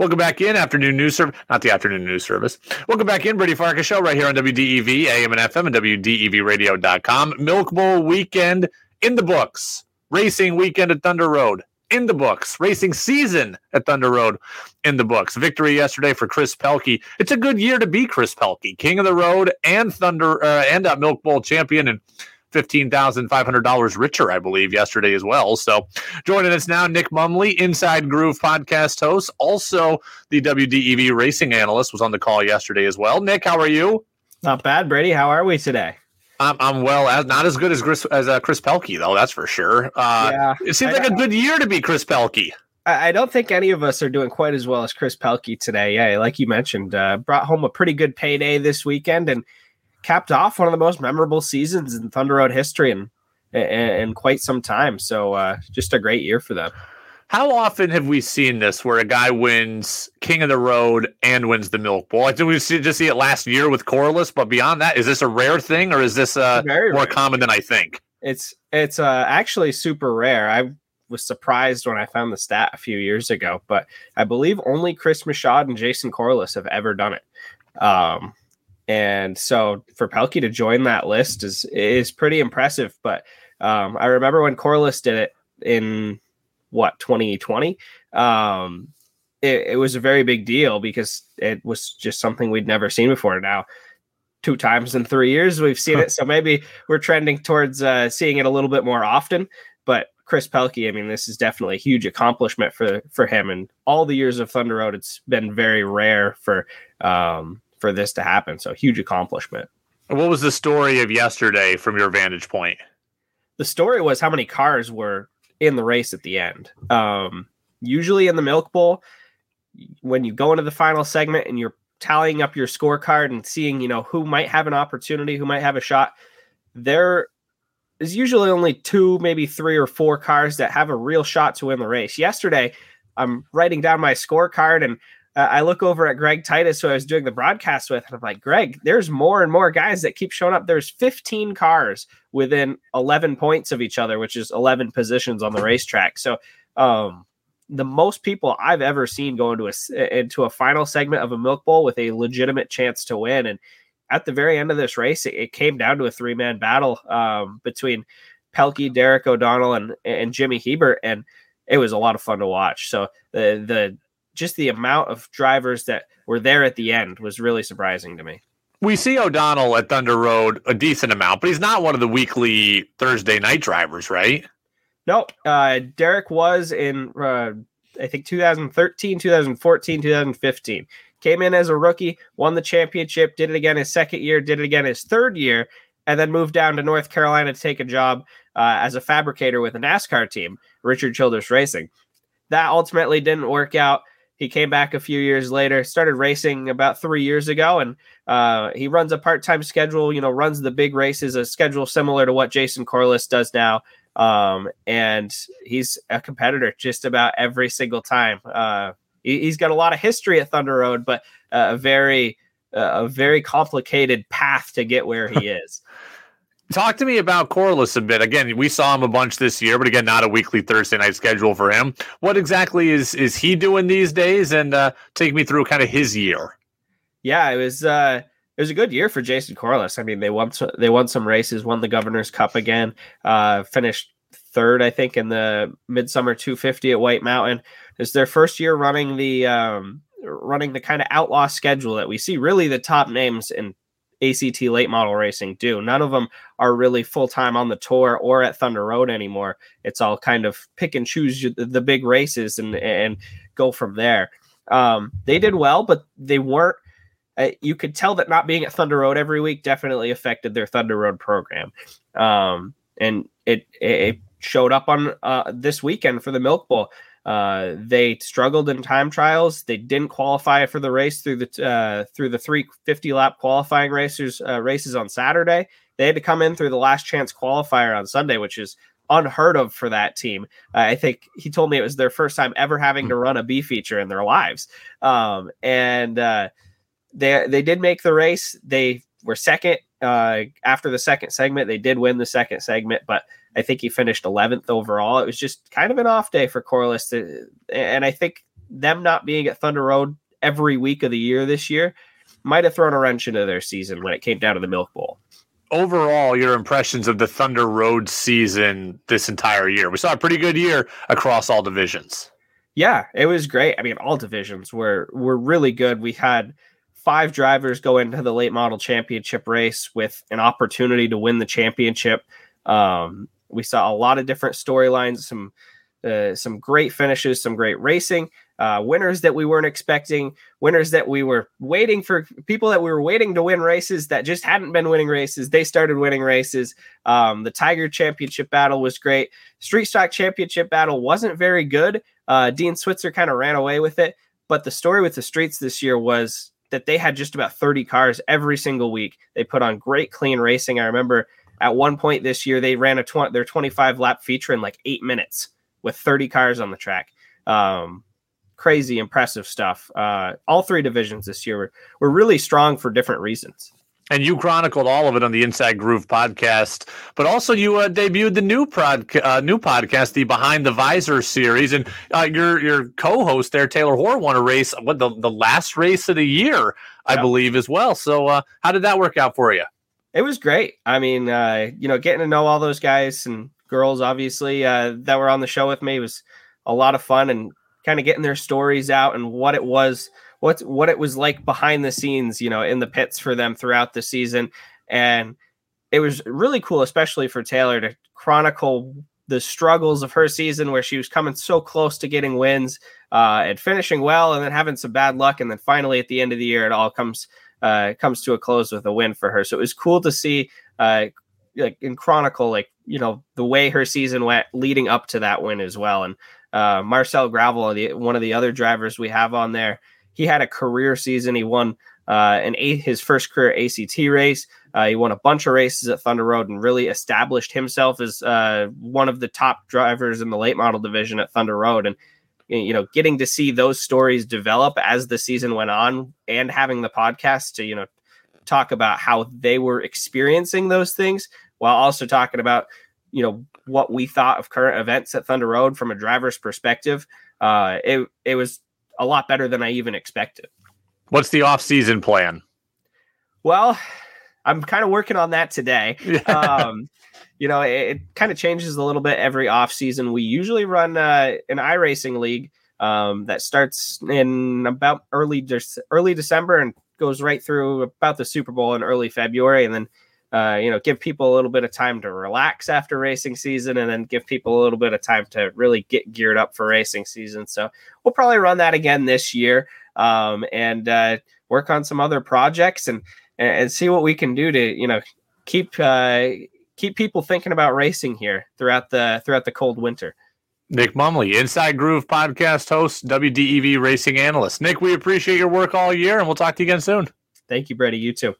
Welcome back in afternoon news service, not the afternoon news service. Welcome back in, Brady Farkas show right here on WDEV, AM and FM, and WDEVradio.com. Milk Bowl weekend in the books. Racing weekend at Thunder Road in the books. Racing season at Thunder Road in the books. Victory yesterday for Chris Pelkey. It's a good year to be Chris Pelkey, King of the Road and Thunder uh, and a Milk Bowl champion and $15,500 richer, I believe, yesterday as well. So joining us now, Nick Mumley, Inside Groove podcast host, also the WDEV racing analyst, was on the call yesterday as well. Nick, how are you? Not bad, Brady. How are we today? I'm, I'm well, as, not as good as Chris, as uh, Chris Pelkey, though, that's for sure. Uh, yeah, it seems like a good year to be Chris Pelkey. I don't think any of us are doing quite as well as Chris Pelkey today. Yeah, like you mentioned, uh, brought home a pretty good payday this weekend and capped off one of the most memorable seasons in Thunder Road history and in quite some time. So uh, just a great year for them. How often have we seen this where a guy wins King of the Road and wins the Milk Bowl? I think we just see it last year with Corliss, but beyond that, is this a rare thing or is this uh, more rare. common than I think? It's it's uh, actually super rare. I was surprised when I found the stat a few years ago, but I believe only Chris Michaud and Jason Corliss have ever done it. Um, and so for Pelkey to join that list is is pretty impressive. But um, I remember when Corliss did it in what 2020. Um, it, it, was a very big deal because it was just something we'd never seen before. Now, two times in three years we've seen it, so maybe we're trending towards uh, seeing it a little bit more often. But Chris Pelkey, I mean, this is definitely a huge accomplishment for for him. And all the years of Thunder Road, it's been very rare for um, for this to happen. So huge accomplishment. What was the story of yesterday from your vantage point? The story was how many cars were in the race at the end. Um, usually in the Milk Bowl, when you go into the final segment and you're tallying up your scorecard and seeing, you know, who might have an opportunity, who might have a shot, there is usually only two, maybe three or four cars that have a real shot to win the race. Yesterday, I'm writing down my scorecard and uh, I look over at Greg Titus, who I was doing the broadcast with, and I'm like, Greg, there's more and more guys that keep showing up. There's 15 cars within 11 points of each other, which is 11 positions on the racetrack. So, um, the most people I've ever seen go into a into a final segment of a Milk Bowl with a legitimate chance to win, and at the very end of this race, it, it came down to a three man battle um, between Pelkey, Derek O'Donnell, and and Jimmy Hebert, and it was a lot of fun to watch. So the the just the amount of drivers that were there at the end was really surprising to me. We see O'Donnell at Thunder Road a decent amount, but he's not one of the weekly Thursday night drivers, right? No, uh, Derek was in, uh, I think, 2013, 2014, 2015. Came in as a rookie, won the championship, did it again his second year, did it again his third year, and then moved down to North Carolina to take a job uh, as a fabricator with a NASCAR team, Richard Childress Racing. That ultimately didn't work out. He came back a few years later, started racing about three years ago, and uh, he runs a part time schedule. You know, runs the big races, a schedule similar to what Jason Corliss does now. Um, and he's a competitor just about every single time. Uh, he, has got a lot of history at Thunder Road, but uh, a very uh, a very complicated path to get where he is. Talk to me about Corliss a bit. Again, we saw him a bunch this year, but again, not a weekly Thursday night schedule for him. What exactly is is he doing these days? And uh, take me through kind of his year. Yeah, it was uh, it was a good year for Jason Corliss. I mean, they won they won some races, won the Governor's Cup again, uh, finished third, I think, in the Midsummer 250 at White Mountain. It's their first year running the um, running the kind of outlaw schedule that we see. Really, the top names in ACT late model racing do. None of them are really full time on the tour or at Thunder Road anymore. It's all kind of pick and choose the big races and and go from there. Um, they did well, but they weren't. Uh, you could tell that not being at Thunder Road every week definitely affected their Thunder Road program, um, and it it showed up on uh, this weekend for the Milk Bowl. Uh, they struggled in time trials. They didn't qualify for the race through the uh, through the 350 lap qualifying racers uh, races on Saturday. They had to come in through the last chance qualifier on Sunday, which is unheard of for that team. Uh, I think he told me it was their first time ever having to run a B feature in their lives. Um, and uh, they they did make the race. They were second after the second segment. They did win the second segment, but I think he finished 11th overall. It was just kind of an off day for Corliss. To, and I think them not being at Thunder Road every week of the year this year might have thrown a wrench into their season when it came down to the Milk Bowl. Overall, your impressions of the Thunder Road season this entire year? We saw a pretty good year across all divisions. Yeah, it was great. I mean, all divisions were were really good. We had five drivers go into the late model championship race with an opportunity to win the championship. Um, we saw a lot of different storylines, some uh, some great finishes, some great racing, uh, winners that we weren't expecting, winners that we were waiting for, people that we were waiting to win races that just hadn't been winning races. They started winning races. Um, the Tiger Championship battle was great. Street Stock Championship battle wasn't very good. Uh, Dean Switzer kind of ran away with it. But the story with the streets this year was that they had just about 30 cars every single week. They put on great clean racing. I remember at one point this year they ran a 20, their 25 lap feature in like eight minutes with 30 cars on the track. Um, crazy impressive stuff. Uh, all three divisions this year were, were really strong for different reasons. And you chronicled all of it on the Inside Groove podcast, but also you uh, debuted the new prod, uh, new podcast, the Behind the Visor series, and uh, your your co-host there, Taylor Hoare, won a race, what the the last race of the year, I yeah. believe, as well. So, uh, how did that work out for you? It was great. I mean, uh, you know, getting to know all those guys and girls, obviously, uh, that were on the show with me was a lot of fun, and kind of getting their stories out and what it was what what it was like behind the scenes, you know, in the pits for them throughout the season. And it was really cool, especially for Taylor to chronicle the struggles of her season where she was coming so close to getting wins uh, and finishing well and then having some bad luck. And then finally at the end of the year, it all comes uh, comes to a close with a win for her. So it was cool to see uh, like in chronicle, like, you know, the way her season went leading up to that win as well. And uh, Marcel Gravel, the, one of the other drivers we have on there, he had a career season. He won uh, an eight, his first career ACT race. Uh, he won a bunch of races at Thunder Road and really established himself as uh, one of the top drivers in the late model division at Thunder Road. And you know, getting to see those stories develop as the season went on, and having the podcast to you know talk about how they were experiencing those things, while also talking about you know what we thought of current events at Thunder Road from a driver's perspective. Uh, it it was a lot better than I even expected. What's the off-season plan? Well, I'm kind of working on that today. um, you know, it, it kind of changes a little bit every off-season. We usually run uh, an iRacing league um, that starts in about early de- early December and goes right through about the Super Bowl in early February, and then uh, you know, give people a little bit of time to relax after racing season and then give people a little bit of time to really get geared up for racing season. So we'll probably run that again this year um, and uh, work on some other projects and, and see what we can do to, you know, keep, uh, keep people thinking about racing here throughout the, throughout the cold winter. Nick Mumley, Inside Groove podcast host, WDEV racing analyst. Nick, we appreciate your work all year and we'll talk to you again soon. Thank you, Brady. You too.